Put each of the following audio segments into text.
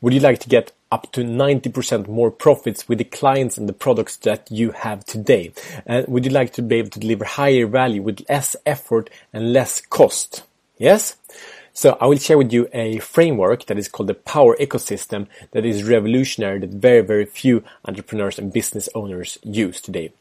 Would you like to get up to 90% more profits with the clients and the products that you have today? And would you like to be able to deliver higher value with less effort and less cost? Yes? So I will share with you a framework that is called the Power Ecosystem that is revolutionary that very, very few entrepreneurs and business owners use today.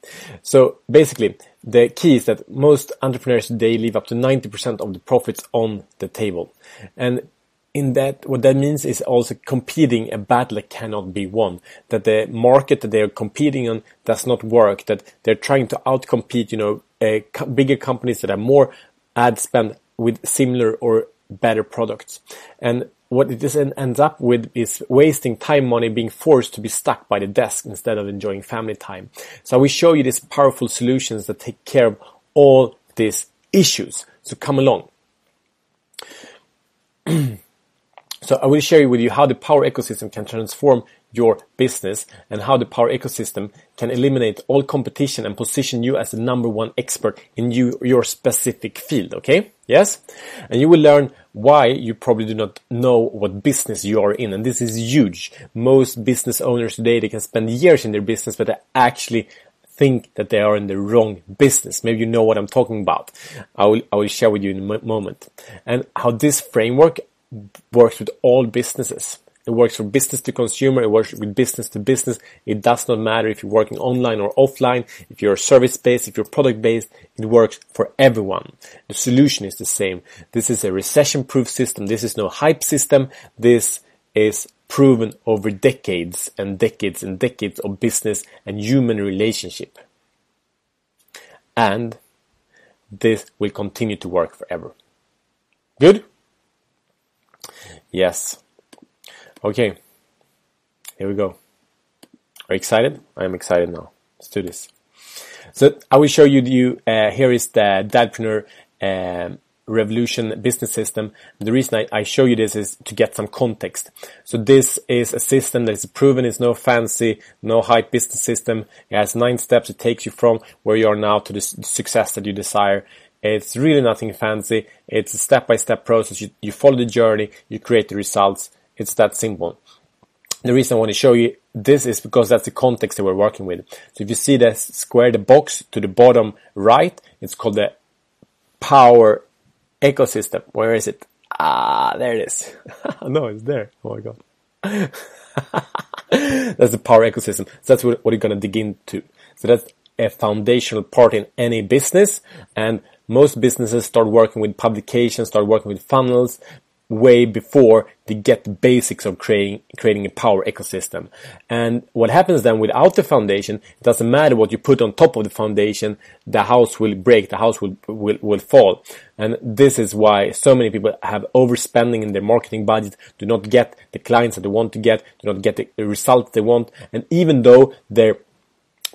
So basically, the key is that most entrepreneurs today leave up to 90% of the profits on the table. And in that, what that means is also competing a battle cannot be won. That the market that they are competing on does not work. That they're trying to outcompete, you know, uh, bigger companies that have more ad spend with similar or better products. And what it ends up with is wasting time, money, being forced to be stuck by the desk instead of enjoying family time. So we show you these powerful solutions that take care of all these issues. So come along. So I will share with you how the power ecosystem can transform your business and how the power ecosystem can eliminate all competition and position you as the number one expert in you, your specific field. Okay? Yes? And you will learn why you probably do not know what business you are in. And this is huge. Most business owners today, they can spend years in their business, but they actually think that they are in the wrong business. Maybe you know what I'm talking about. I will, I will share with you in a moment. And how this framework works with all businesses. It works from business to consumer. It works with business to business. It does not matter if you're working online or offline, if you're service based, if you're product based. It works for everyone. The solution is the same. This is a recession proof system. This is no hype system. This is proven over decades and decades and decades of business and human relationship. And this will continue to work forever. Good? Yes. Okay, here we go. Are you excited? I'm excited now. Let's do this. So I will show you, uh, here is the Dadpreneur um, Revolution business system. The reason I, I, show you this is to get some context. So this is a system that is proven. It's no fancy, no hype business system. It has nine steps. It takes you from where you are now to the success that you desire. It's really nothing fancy. It's a step-by-step process. You, you follow the journey. You create the results it's that simple. The reason I want to show you this is because that's the context that we're working with. So if you see the square, the box to the bottom right, it's called the power ecosystem. Where is it? Ah, there it is. no, it's there. Oh my god. that's the power ecosystem. So that's what, what you're going to dig into. So that's a foundational part in any business and most businesses start working with publications, start working with funnels, way before they get the basics of creating creating a power ecosystem. And what happens then without the foundation, it doesn't matter what you put on top of the foundation, the house will break, the house will will, will fall. And this is why so many people have overspending in their marketing budget, do not get the clients that they want to get, do not get the results they want, and even though they're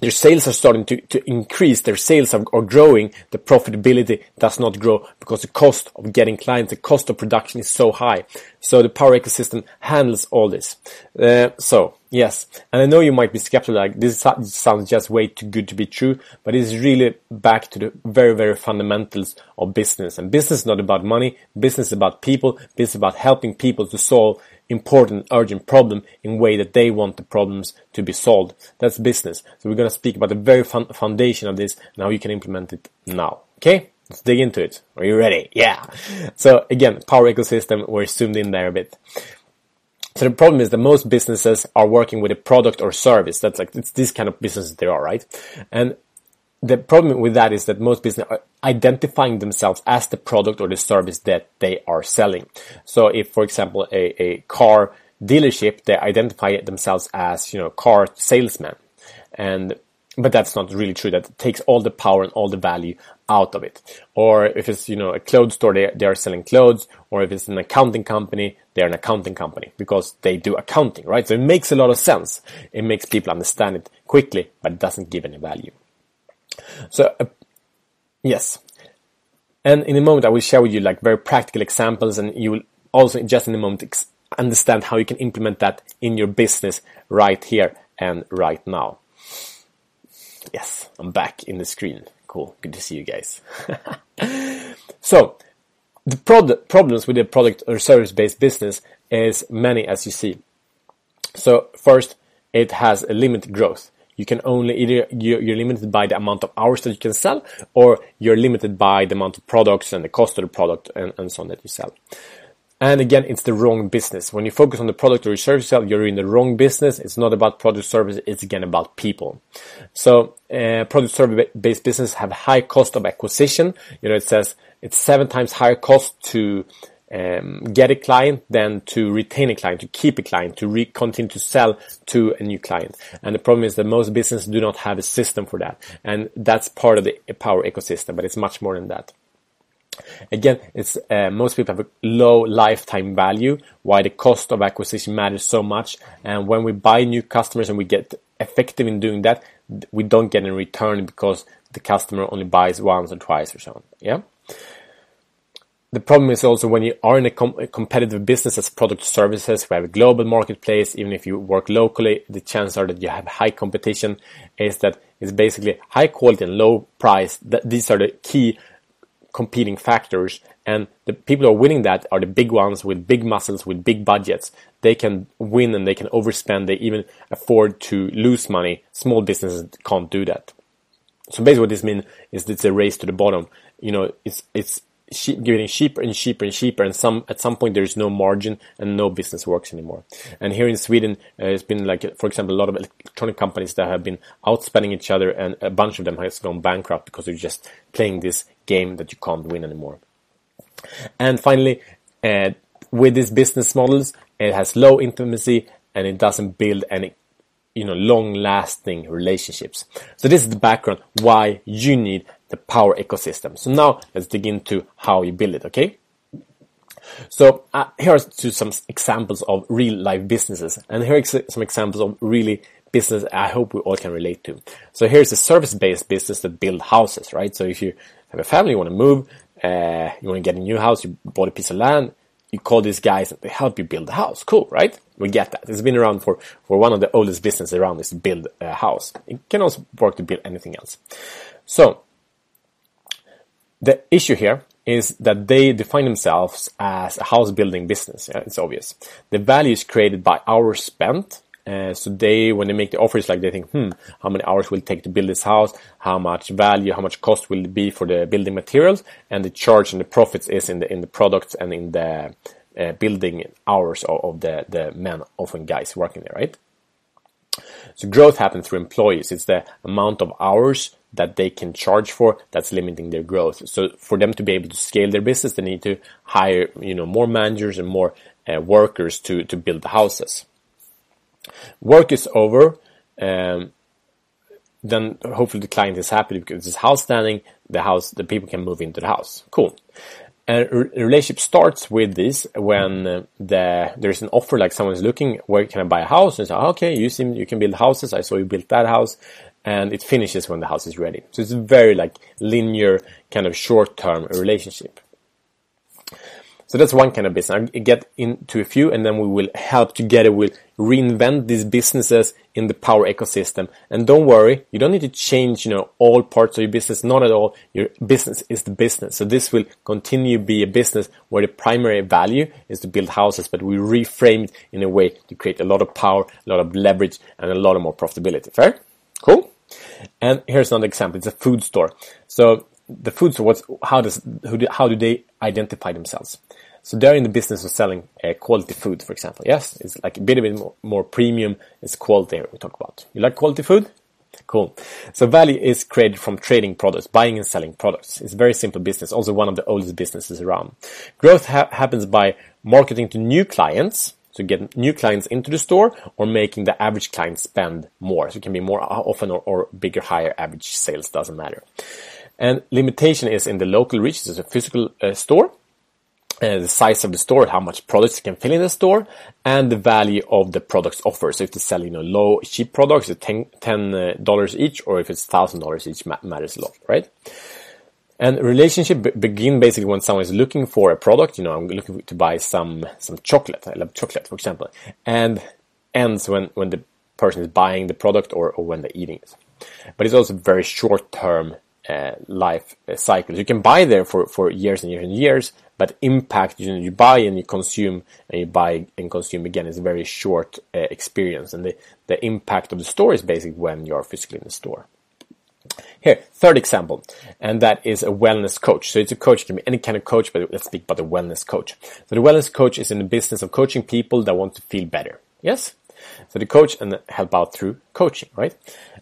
their sales are starting to, to increase, their sales are, are, growing, the profitability does not grow because the cost of getting clients, the cost of production is so high. So the power ecosystem handles all this. Uh, so, yes, and I know you might be skeptical, like this sounds just way too good to be true, but it's really back to the very, very fundamentals of business. And business is not about money, business is about people, business is about helping people to solve important, urgent problem in way that they want the problems to be solved. That's business. So we're going to speak about the very foundation of this and how you can implement it now. Okay? Let's dig into it. Are you ready? Yeah. So again, power ecosystem, we're zoomed in there a bit. So the problem is that most businesses are working with a product or service. That's like, it's this kind of businesses there are, right? And the problem with that is that most business are identifying themselves as the product or the service that they are selling. So if, for example, a, a car dealership, they identify themselves as, you know, car salesman. And, but that's not really true. That takes all the power and all the value out of it. Or if it's, you know, a clothes store, they, they are selling clothes. Or if it's an accounting company, they're an accounting company because they do accounting, right? So it makes a lot of sense. It makes people understand it quickly, but it doesn't give any value. So, uh, yes. And in a moment, I will share with you like very practical examples and you will also just in a moment ex- understand how you can implement that in your business right here and right now. Yes, I'm back in the screen. Cool. Good to see you guys. so, the prod- problems with a product or service based business is many as you see. So first, it has a limited growth. You can only either you're limited by the amount of hours that you can sell, or you're limited by the amount of products and the cost of the product and, and so on that you sell. And again, it's the wrong business. When you focus on the product or service sell, you're in the wrong business. It's not about product service. It's again about people. So, uh, product service based business have high cost of acquisition. You know, it says it's seven times higher cost to um, get a client than to retain a client, to keep a client, to continue to sell to a new client. And the problem is that most businesses do not have a system for that. And that's part of the power ecosystem, but it's much more than that. Again, it's uh, most people have a low lifetime value. Why the cost of acquisition matters so much, and when we buy new customers and we get effective in doing that, we don't get in return because the customer only buys once or twice or so. on. Yeah. The problem is also when you are in a, com- a competitive business as product services, we have a global marketplace. Even if you work locally, the chances are that you have high competition. Is that it's basically high quality and low price. That these are the key competing factors and the people who are winning that are the big ones with big muscles with big budgets they can win and they can overspend they even afford to lose money small businesses can't do that so basically what this means is it's a race to the bottom you know it's it's getting cheaper and cheaper and cheaper and some at some point there is no margin and no business works anymore. And here in sweden uh, it's been like for example a lot of electronic companies that have been outspending each other and a bunch of them has gone bankrupt because they're just playing this game that you can't win anymore. And finally uh, with these business models it has low intimacy and it doesn't build any you know long lasting relationships. So this is the background why you need the power ecosystem. So now let's dig into how you build it, okay? So uh, here are some examples of real life businesses, and here are some examples of really business I hope we all can relate to. So here's a service-based business that build houses, right? So if you have a family, you want to move, uh, you want to get a new house, you bought a piece of land, you call these guys and they help you build a house. Cool, right? We get that. It's been around for, for one of the oldest businesses around is build a house. It can also work to build anything else. So the issue here is that they define themselves as a house building business. Yeah, it's obvious. The value is created by hours spent. Uh, so they, when they make the offers, like they think, hmm, how many hours will it take to build this house? How much value, how much cost will it be for the building materials? And the charge and the profits is in the in the products and in the uh, building hours of, of the the men, often guys working there, right? So growth happens through employees. It's the amount of hours that they can charge for that's limiting their growth. So for them to be able to scale their business, they need to hire, you know, more managers and more uh, workers to, to build the houses. Work is over. Um, then hopefully the client is happy because it's house standing, the house, the people can move into the house. Cool. A relationship starts with this when uh, the there's an offer like someone's looking where can I buy a house and say okay you seem you can build houses I saw you built that house and it finishes when the house is ready. So it's a very like linear kind of short term relationship. So that's one kind of business. I get into a few and then we will help together. We'll reinvent these businesses in the power ecosystem. And don't worry, you don't need to change, you know, all parts of your business. Not at all. Your business is the business. So this will continue to be a business where the primary value is to build houses, but we reframe it in a way to create a lot of power, a lot of leverage, and a lot of more profitability. Fair? Cool. And here's another example. It's a food store. So the food store, what's, how does, do, how do they identify themselves? So they're in the business of selling uh, quality food, for example. Yes, it's like a bit, a bit more, more premium. It's quality we talk about. You like quality food? Cool. So value is created from trading products, buying and selling products. It's a very simple business. Also one of the oldest businesses around. Growth ha- happens by marketing to new clients So get new clients into the store or making the average client spend more. So it can be more often or, or bigger, higher average sales, doesn't matter. And limitation is in the local reach. It's a physical uh, store. Uh, the size of the store, how much products you can fill in the store, and the value of the products offered. So if they sell, you know, low, cheap products, it's ten uh, dollars each, or if it's thousand dollars each, matters a lot, right? And relationship be- begin basically when someone is looking for a product. You know, I'm looking to buy some some chocolate. I love chocolate, for example, and ends when when the person is buying the product or, or when they're eating it. But it's also very short term uh, life cycles. You can buy there for, for years and years and years, but impact, you know, you buy and you consume and you buy and consume again is a very short uh, experience. And the, the impact of the store is basically when you're physically in the store. Here, third example, and that is a wellness coach. So it's a coach, it can be any kind of coach, but let's speak about a wellness coach. So the wellness coach is in the business of coaching people that want to feel better. Yes? So the coach and help out through coaching, right?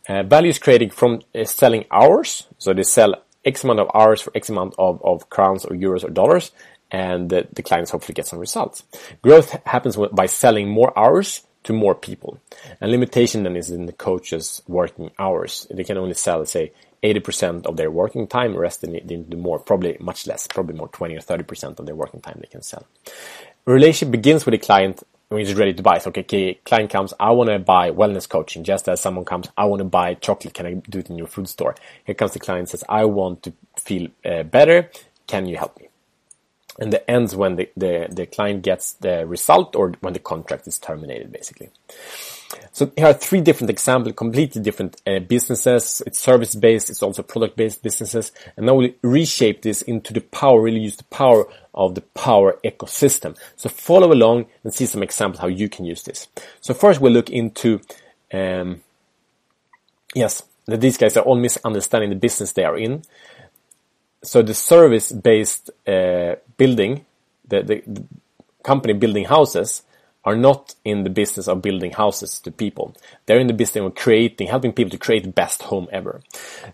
Uh, value is created from uh, selling hours. So they sell X amount of hours for X amount of, of crowns or euros or dollars, and the, the clients hopefully get some results. Growth happens by selling more hours to more people. And limitation then is in the coach's working hours. They can only sell, say, 80% of their working time, rest they do more, probably much less, probably more 20 or 30% of their working time they can sell. Relationship begins with the client when he's ready to buy. So, okay, okay client comes, I want to buy wellness coaching. Just as someone comes, I want to buy chocolate. Can I do it in your food store? Here comes the client says, I want to feel uh, better. Can you help me? And the ends when the, the, the client gets the result or when the contract is terminated, basically. So here are three different examples, completely different uh, businesses. It's service based, it's also product based businesses. And now we reshape this into the power, really use the power of the power ecosystem. So follow along and see some examples how you can use this. So first we'll look into, um, yes, that these guys are all misunderstanding the business they are in. So the service based uh, building, the, the, the company building houses, are not in the business of building houses to people. They're in the business of creating, helping people to create the best home ever.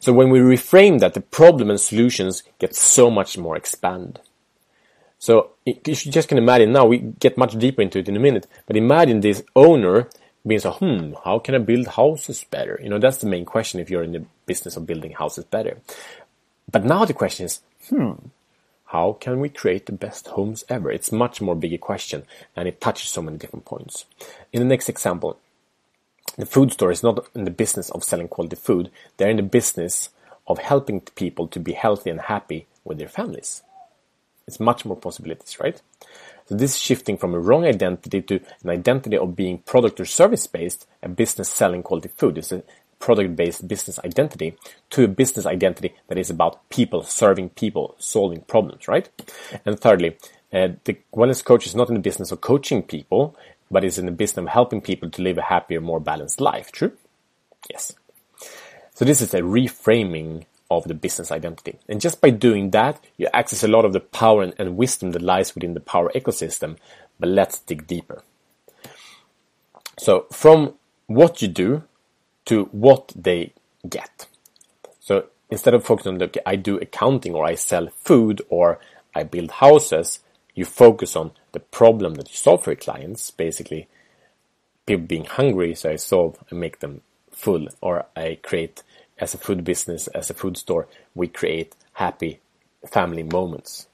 So when we reframe that, the problem and solutions get so much more expanded. So you just can imagine now, we get much deeper into it in a minute, but imagine this owner being so, hmm, how can I build houses better? You know, that's the main question if you're in the business of building houses better. But now the question is, hmm, how can we create the best homes ever? It's much more bigger question and it touches so many different points. In the next example, the food store is not in the business of selling quality food. They're in the business of helping people to be healthy and happy with their families. It's much more possibilities, right? So this is shifting from a wrong identity to an identity of being product or service based, a business selling quality food. It's a product-based business identity to a business identity that is about people serving people, solving problems, right? And thirdly, uh, the wellness coach is not in the business of coaching people, but is in the business of helping people to live a happier, more balanced life. True? Yes. So this is a reframing of the business identity. And just by doing that, you access a lot of the power and, and wisdom that lies within the power ecosystem. But let's dig deeper. So from what you do to what they get. So instead of focusing on the, okay, I do accounting or I sell food or I build houses, you focus on the problem that you solve for your clients, basically people being hungry, so I solve and make them full, or I create as a food business, as a food store, we create happy family moments.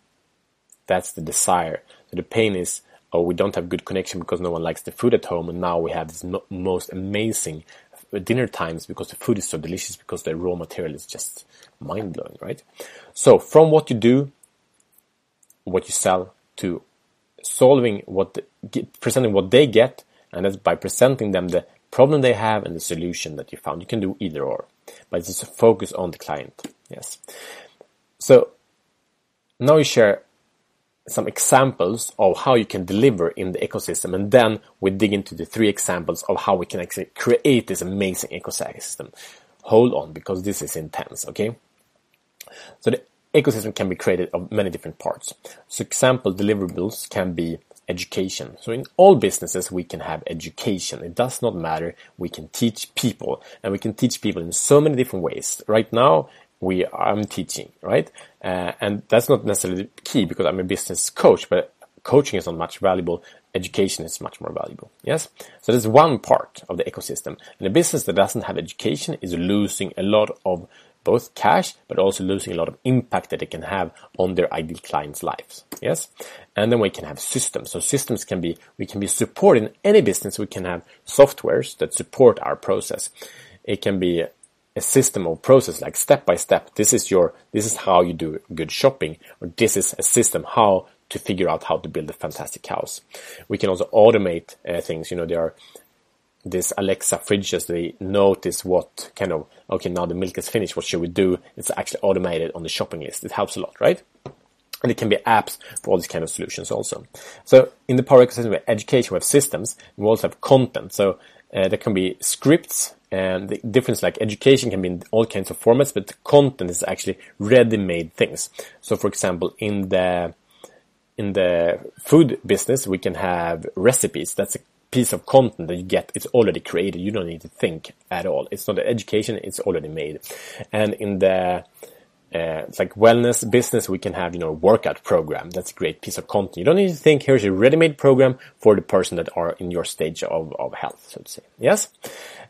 That's the desire. So the pain is, oh, we don't have good connection because no one likes the food at home, and now we have this most amazing Uh, dinner times because the food is so delicious because the raw material is just mind blowing, right? So from what you do, what you sell to solving what the, presenting what they get, and that's by presenting them the problem they have and the solution that you found. You can do either or, but it's a focus on the client. Yes. So now you share some examples of how you can deliver in the ecosystem and then we dig into the three examples of how we can actually create this amazing ecosystem. Hold on because this is intense, okay? So the ecosystem can be created of many different parts. So example deliverables can be education. So in all businesses we can have education. It does not matter. We can teach people and we can teach people in so many different ways. Right now we I'm teaching, right? Uh, and that's not necessarily key because I'm a business coach, but coaching is not much valuable. Education is much more valuable. Yes. So that's one part of the ecosystem. And a business that doesn't have education is losing a lot of both cash, but also losing a lot of impact that it can have on their ideal clients' lives. Yes. And then we can have systems. So systems can be, we can be supporting any business. We can have softwares that support our process. It can be a system of process, like step by step. This is your, this is how you do good shopping, or this is a system how to figure out how to build a fantastic house. We can also automate uh, things. You know, there are this Alexa fridges, they notice what kind of, okay, now the milk is finished, what should we do? It's actually automated on the shopping list. It helps a lot, right? And it can be apps for all these kind of solutions also. So in the Power Ecosystem, we have education, we have systems, we also have content. So uh, there can be scripts, and the difference like education can be in all kinds of formats, but the content is actually ready-made things. So for example, in the in the food business, we can have recipes. That's a piece of content that you get. It's already created. You don't need to think at all. It's not education. It's already made. And in the uh, it's like wellness business, we can have, you know, workout program. That's a great piece of content. You don't need to think, here's a ready-made program for the person that are in your stage of, of health, so to say. Yes?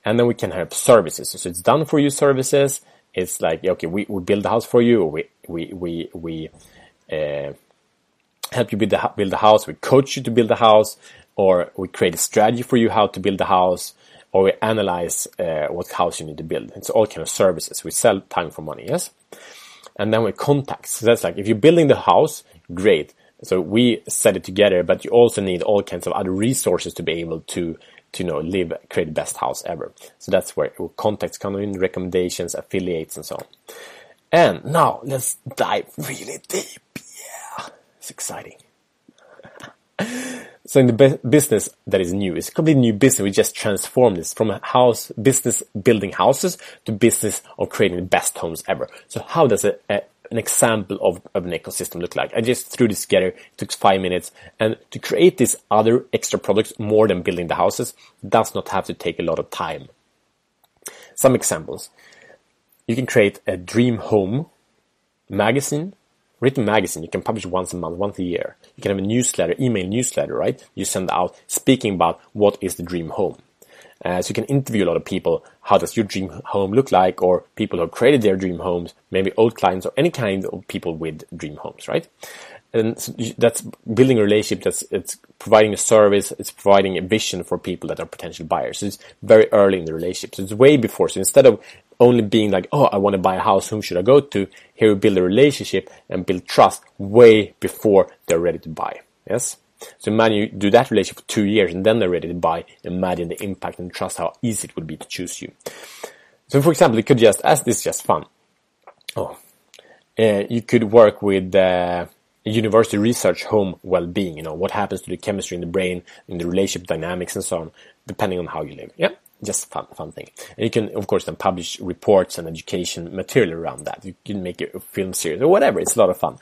And then we can have services. So it's done for you services. It's like, okay, we, we build a house for you, we, we, we, we, uh, help you build the, build the house. We coach you to build a house, or we create a strategy for you how to build a house, or we analyze uh, what house you need to build. It's all kind of services. We sell time for money. Yes and then with contacts. So that's like if you're building the house, great. So we set it together, but you also need all kinds of other resources to be able to to you know live create the best house ever. So that's where contacts come in, recommendations, affiliates, and so on. And now let's dive really deep. Yeah, it's exciting. So in the business that is new, it's a completely new business. We just transformed this from a house business building houses to business of creating the best homes ever. So how does a, a, an example of, of, an ecosystem look like? I just threw this together. It took five minutes. And to create these other extra products more than building the houses does not have to take a lot of time. Some examples. You can create a dream home magazine written magazine you can publish once a month, once a year. You can have a newsletter, email newsletter, right? You send out speaking about what is the dream home. Uh, so you can interview a lot of people. How does your dream home look like? Or people who have created their dream homes, maybe old clients or any kind of people with dream homes, right? And so that's building a relationship. That's it's providing a service. It's providing a vision for people that are potential buyers. So it's very early in the relationship. So it's way before. So instead of only being like, oh, I want to buy a house, whom should I go to? Here we build a relationship and build trust way before they're ready to buy. Yes? So imagine you do that relationship for two years and then they're ready to buy. Imagine the impact and trust how easy it would be to choose you. So for example, you could just, as this is just fun. Oh, uh, you could work with, uh, university research home well-being, you know, what happens to the chemistry in the brain, in the relationship dynamics and so on, depending on how you live. Yeah just fun, fun thing. And you can, of course, then publish reports and education material around that. You can make a film series or whatever. It's a lot of fun.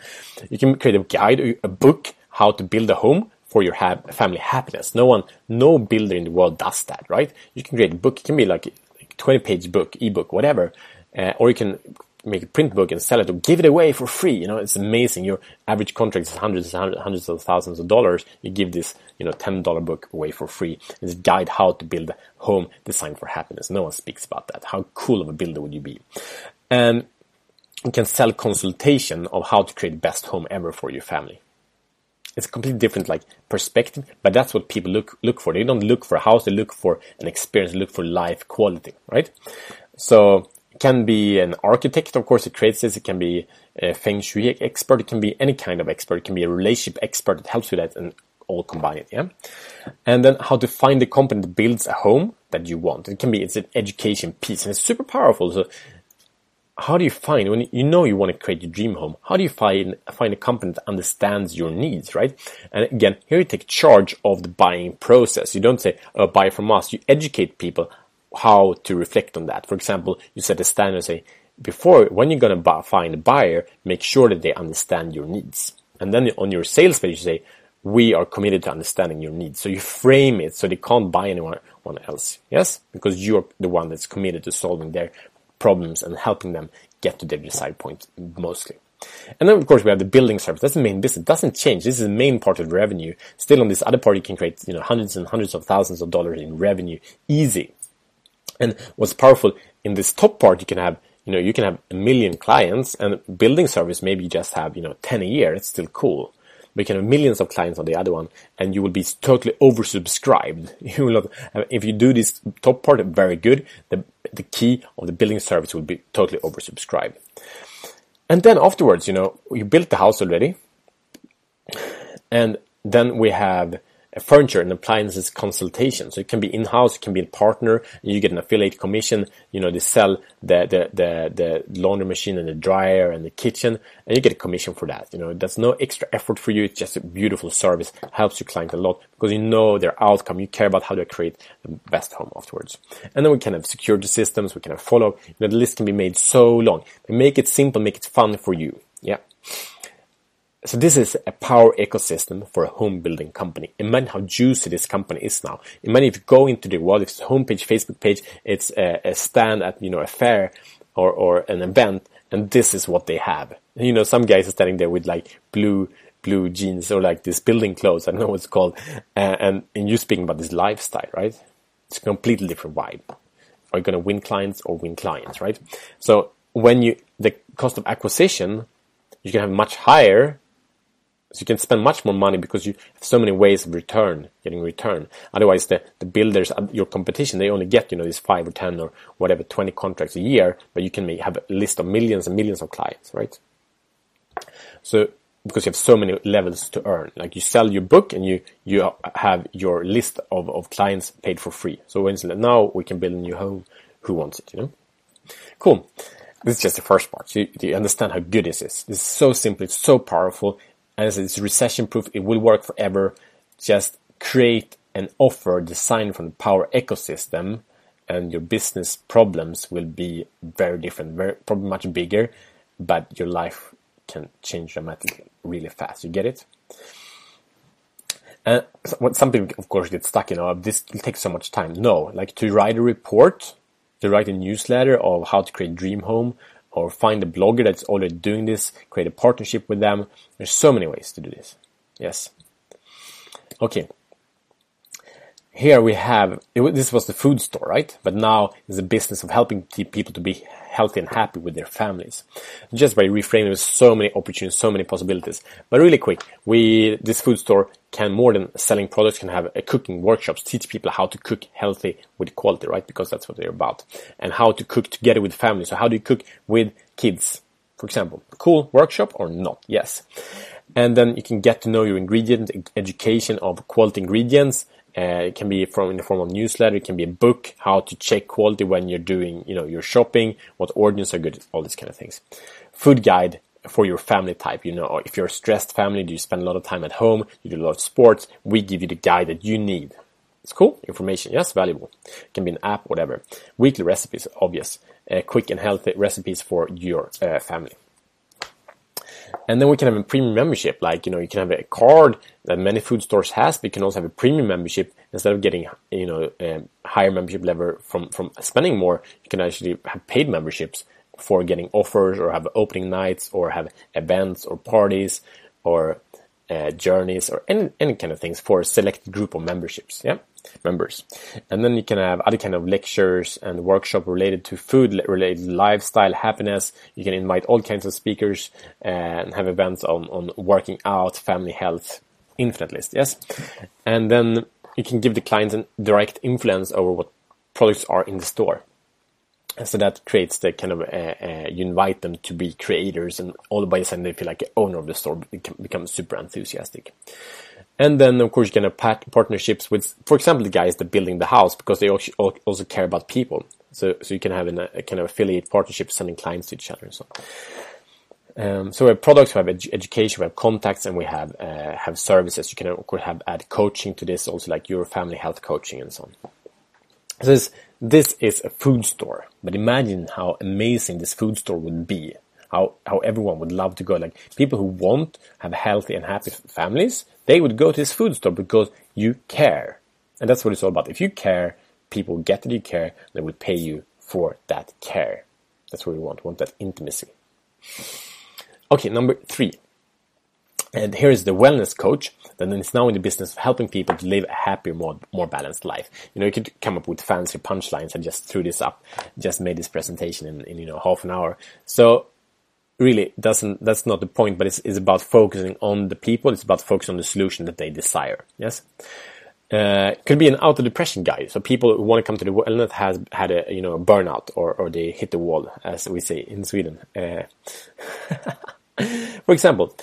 You can create a guide, a book, how to build a home for your ha- family happiness. No one, no builder in the world does that, right? You can create a book. It can be like a 20 page book, ebook, whatever. Uh, or you can make a print book and sell it or give it away for free. You know, it's amazing. Your average contract is hundreds and hundreds of thousands of dollars. You give this, you know, $10 book away for free. It's a guide how to build a home designed for happiness. No one speaks about that. How cool of a builder would you be? And you can sell consultation of how to create best home ever for your family. It's a completely different like perspective, but that's what people look look for. They don't look for a house, they look for an experience, they look for life quality, right? So can be an architect, of course, it creates this. It can be a feng shui expert. It can be any kind of expert. It can be a relationship expert It helps with that and all combined. Yeah. And then how to find the company that builds a home that you want. It can be, it's an education piece and it's super powerful. So how do you find when you know you want to create your dream home? How do you find find a company that understands your needs, right? And again, here you take charge of the buying process. You don't say, "Oh, buy from us." You educate people how to reflect on that. For example, you set a standard say, before, when you're going to find a buyer, make sure that they understand your needs. And then on your sales page, you say, we are committed to understanding your needs. So you frame it so they can't buy anyone else. Yes? Because you're the one that's committed to solving their problems and helping them get to their desired point mostly. And then of course we have the building service. That's the main business. It doesn't change. This is the main part of revenue. Still on this other part you can create, you know, hundreds and hundreds of thousands of dollars in revenue easy. And what's powerful in this top part, you can have, you know, you can have a million clients and building service, maybe just have, you know, 10 a year. It's still cool. We can have millions of clients on the other one and you will be totally oversubscribed. You will not, if you do this top part very good, the, the key of the building service will be totally oversubscribed. And then afterwards, you know, you built the house already. And then we have furniture and appliances consultation. So it can be in-house, it can be a partner, and you get an affiliate commission. You know, they sell the, the, the, the laundry machine and the dryer and the kitchen, and you get a commission for that. You know, that's no extra effort for you. It's just a beautiful service, helps your client a lot because you know their outcome. You care about how to create the best home afterwards. And then we can have security systems. We can have follow. You know, the list can be made so long. Make it simple, make it fun for you. Yeah. So this is a power ecosystem for a home building company. Imagine how juicy this company is now. Imagine if you go into the world, if it's a homepage, Facebook page, it's a, a stand at, you know, a fair or, or an event, and this is what they have. You know, some guys are standing there with like blue, blue jeans or like this building clothes. I don't know what it's called. And, and you're speaking about this lifestyle, right? It's a completely different vibe. Are you going to win clients or win clients, right? So when you, the cost of acquisition, you can have much higher so you can spend much more money because you have so many ways of return, getting return. Otherwise, the, the builders, uh, your competition, they only get, you know, these five or 10 or whatever, 20 contracts a year, but you can have a list of millions and millions of clients, right? So, because you have so many levels to earn, like you sell your book and you, you have your list of, of clients paid for free. So now we can build a new home, who wants it, you know? Cool. This is just the first part. So you, you understand how good this is. This is so simple. It's so powerful and it's recession proof. It will work forever. Just create an offer designed from the power ecosystem and your business problems will be very different, very, probably much bigger, but your life can change dramatically really fast. You get it? Uh, and what some people, of course, get stuck in, oh, this will take so much time. No, like to write a report, to write a newsletter of how to create dream home or find a blogger that's already doing this, create a partnership with them. There's so many ways to do this. Yes. Okay. Here we have, this was the food store, right? But now it's a business of helping people to be healthy and happy with their families. Just by reframing, there's so many opportunities, so many possibilities. But really quick, we, this food store can more than selling products, can have a cooking workshops, teach people how to cook healthy with quality, right? Because that's what they're about. And how to cook together with family. So how do you cook with kids? For example, cool workshop or not? Yes. And then you can get to know your ingredient, education of quality ingredients, uh, it can be from in the form of newsletter. It can be a book, how to check quality when you're doing, you know, your shopping, what orders are good, all these kind of things. Food guide for your family type. You know, if you're a stressed family, do you spend a lot of time at home? You do a lot of sports. We give you the guide that you need. It's cool information. Yes, valuable. It can be an app, whatever. Weekly recipes, obvious. Uh, quick and healthy recipes for your uh, family. And then we can have a premium membership, like, you know, you can have a card that many food stores has, but you can also have a premium membership. Instead of getting, you know, a higher membership level from, from spending more, you can actually have paid memberships for getting offers or have opening nights or have events or parties or uh, journeys or any, any kind of things for a select group of memberships. Yeah members. And then you can have other kind of lectures and workshop related to food, related lifestyle, happiness. You can invite all kinds of speakers and have events on, on working out, family health, infinite list, yes. And then you can give the clients a direct influence over what products are in the store. So that creates the kind of, uh, uh, you invite them to be creators and all by a sudden they feel like the owner of the store, become super enthusiastic. And then, of course, you can have partnerships with, for example, the guys that building the house because they also care about people. So, so you can have an, a kind of affiliate partnership sending clients to each other and so on. Um, so we have products, we have ed- education, we have contacts, and we have uh, have services. You can of course have add coaching to this, also like your family health coaching and so on. So this this is a food store, but imagine how amazing this food store would be. How how everyone would love to go. Like people who want have healthy and happy families, they would go to this food store because you care. And that's what it's all about. If you care, people get that you care, they will pay you for that care. That's what we want. We want that intimacy. Okay, number three. And here is the wellness coach that is now in the business of helping people to live a happier, more, more balanced life. You know, you could come up with fancy punchlines. I just threw this up, just made this presentation in, in you know, half an hour. So really doesn't that's not the point but it's, it's about focusing on the people. It's about focusing on the solution that they desire. Yes? Uh, could be an auto depression guy. So people who want to come to the wellness has had a you know burnout or, or they hit the wall as we say in sweden. Uh, for example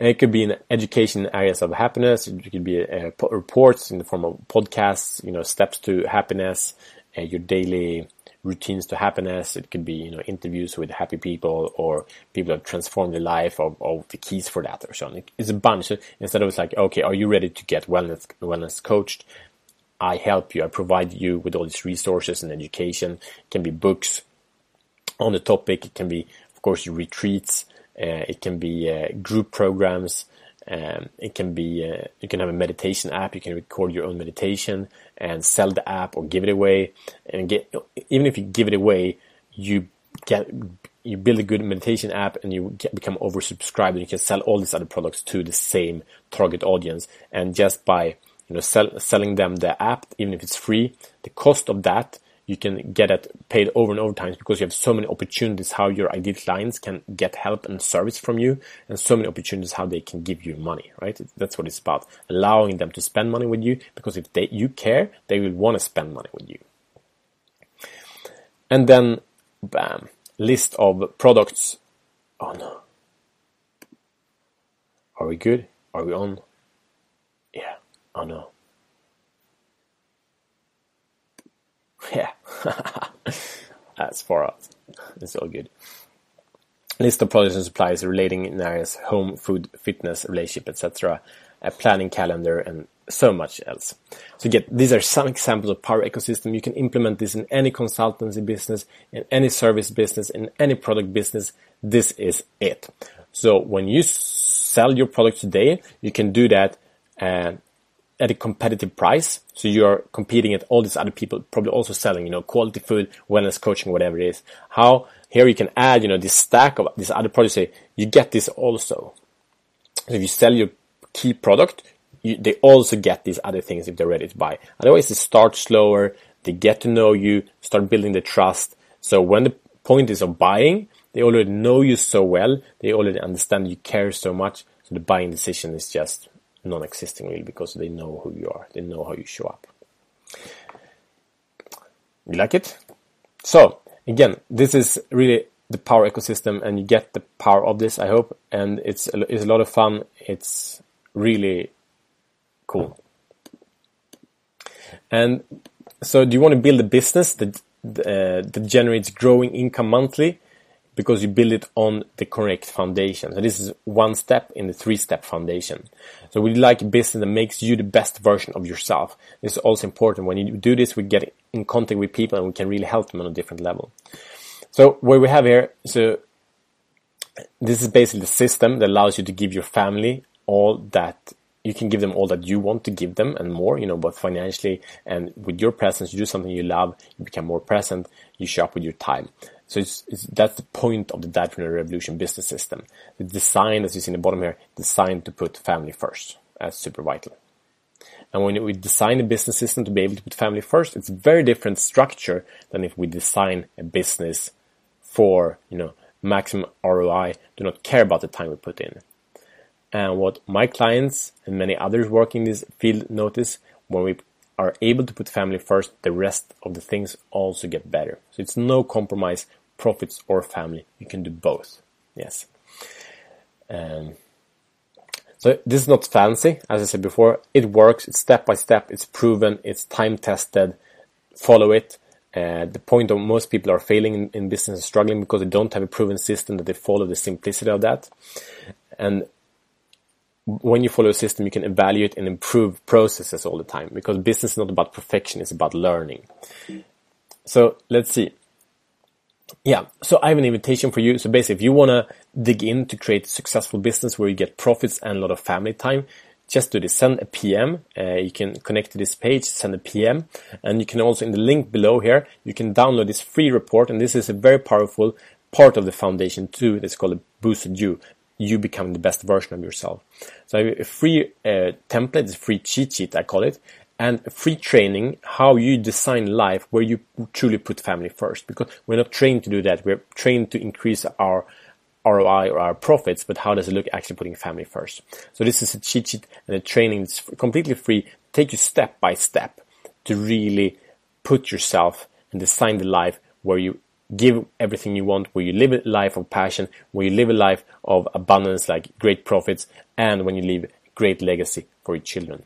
it could be in education areas of happiness. It could be uh, reports in the form of podcasts, you know, steps to happiness, uh, your daily routines to happiness. It could be, you know, interviews with happy people or people that transform their life or, or the keys for that or something. It's a bunch. Instead of it's like, okay, are you ready to get wellness, wellness coached? I help you. I provide you with all these resources and education. It can be books on the topic. It can be, of course, retreats. Uh, it can be uh, group programs. Um, it can be uh, you can have a meditation app. You can record your own meditation and sell the app or give it away. And get even if you give it away, you get you build a good meditation app and you get, become oversubscribed. And you can sell all these other products to the same target audience. And just by you know sell, selling them the app, even if it's free, the cost of that you can get it paid over and over times because you have so many opportunities how your ideal clients can get help and service from you and so many opportunities how they can give you money right? That's what it's about allowing them to spend money with you because if they you care they will want to spend money with you. And then bam list of products. Oh no. Are we good? Are we on? Yeah. Oh no Yeah, that's far out. It's all good. List of products and supplies relating in areas home, food, fitness, relationship, etc. A planning calendar and so much else. So get these are some examples of power ecosystem. You can implement this in any consultancy business, in any service business, in any product business. This is it. So when you sell your product today, you can do that uh, at a competitive price. So you're competing at all these other people, probably also selling, you know, quality food, wellness coaching, whatever it is. How here you can add, you know, this stack of this other products. Say you get this also. So if you sell your key product, you, they also get these other things if they're ready to buy. Otherwise, they start slower. They get to know you, start building the trust. So when the point is of buying, they already know you so well. They already understand you care so much. So the buying decision is just non-existing really because they know who you are. They know how you show up. You like it? So again, this is really the power ecosystem and you get the power of this, I hope. And it's, it's a lot of fun. It's really cool. And so do you want to build a business that, uh, that generates growing income monthly? Because you build it on the correct foundation. So this is one step in the three step foundation. So we like a business that makes you the best version of yourself. This is also important. When you do this, we get in contact with people and we can really help them on a different level. So what we have here, so this is basically the system that allows you to give your family all that you can give them all that you want to give them and more, you know, both financially and with your presence, you do something you love, you become more present, you show up with your time. So it's, it's, that's the point of the Dadpreneur Revolution business system. The design, as you see in the bottom here, designed to put family first. That's super vital. And when we design a business system to be able to put family first, it's very different structure than if we design a business for, you know, maximum ROI, do not care about the time we put in. And what my clients and many others working in this field notice when we are able to put family first, the rest of the things also get better. So it's no compromise, profits or family. You can do both. Yes. Um, so this is not fancy, as I said before. It works. It's step by step. It's proven. It's time tested. Follow it. Uh, the point of most people are failing in, in business and struggling because they don't have a proven system that they follow the simplicity of that. And when you follow a system, you can evaluate and improve processes all the time because business is not about perfection, it's about learning. So let's see. Yeah, so I have an invitation for you. So basically, if you want to dig in to create a successful business where you get profits and a lot of family time, just do this. Send a PM. Uh, you can connect to this page, send a PM. And you can also, in the link below here, you can download this free report. And this is a very powerful part of the foundation too. That's called a boosted you you become the best version of yourself. So a free uh, template, a free cheat sheet, I call it, and free training, how you design life where you truly put family first. Because we're not trained to do that. We're trained to increase our ROI or our profits, but how does it look actually putting family first? So this is a cheat sheet and a training that's completely free. Take you step by step to really put yourself and design the life where you give everything you want, where you live a life of passion, where you live a life of abundance, like great profits, and when you leave great legacy for your children.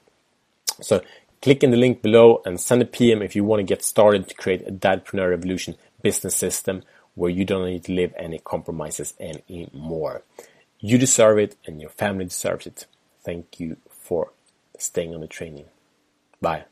So click in the link below and send a PM if you want to get started to create a Dadpreneur Revolution business system where you don't need to live any compromises anymore. You deserve it and your family deserves it. Thank you for staying on the training. Bye.